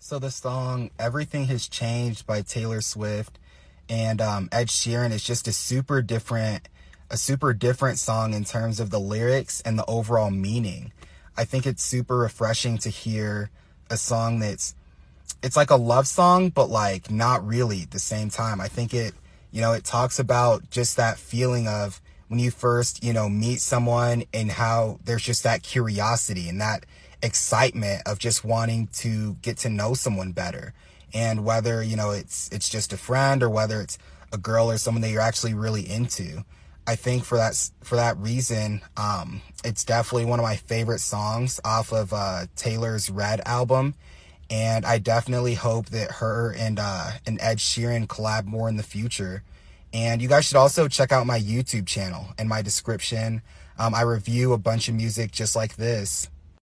So the song "Everything Has Changed" by Taylor Swift and um, Ed Sheeran is just a super different, a super different song in terms of the lyrics and the overall meaning. I think it's super refreshing to hear a song that's, it's like a love song, but like not really at the same time. I think it, you know, it talks about just that feeling of when you first, you know, meet someone and how there's just that curiosity and that excitement of just wanting to get to know someone better. And whether, you know, it's it's just a friend or whether it's a girl or someone that you're actually really into. I think for that for that reason, um, it's definitely one of my favorite songs off of uh, Taylor's Red album, and I definitely hope that her and uh, and Ed Sheeran collab more in the future. And you guys should also check out my YouTube channel. In my description, um, I review a bunch of music just like this.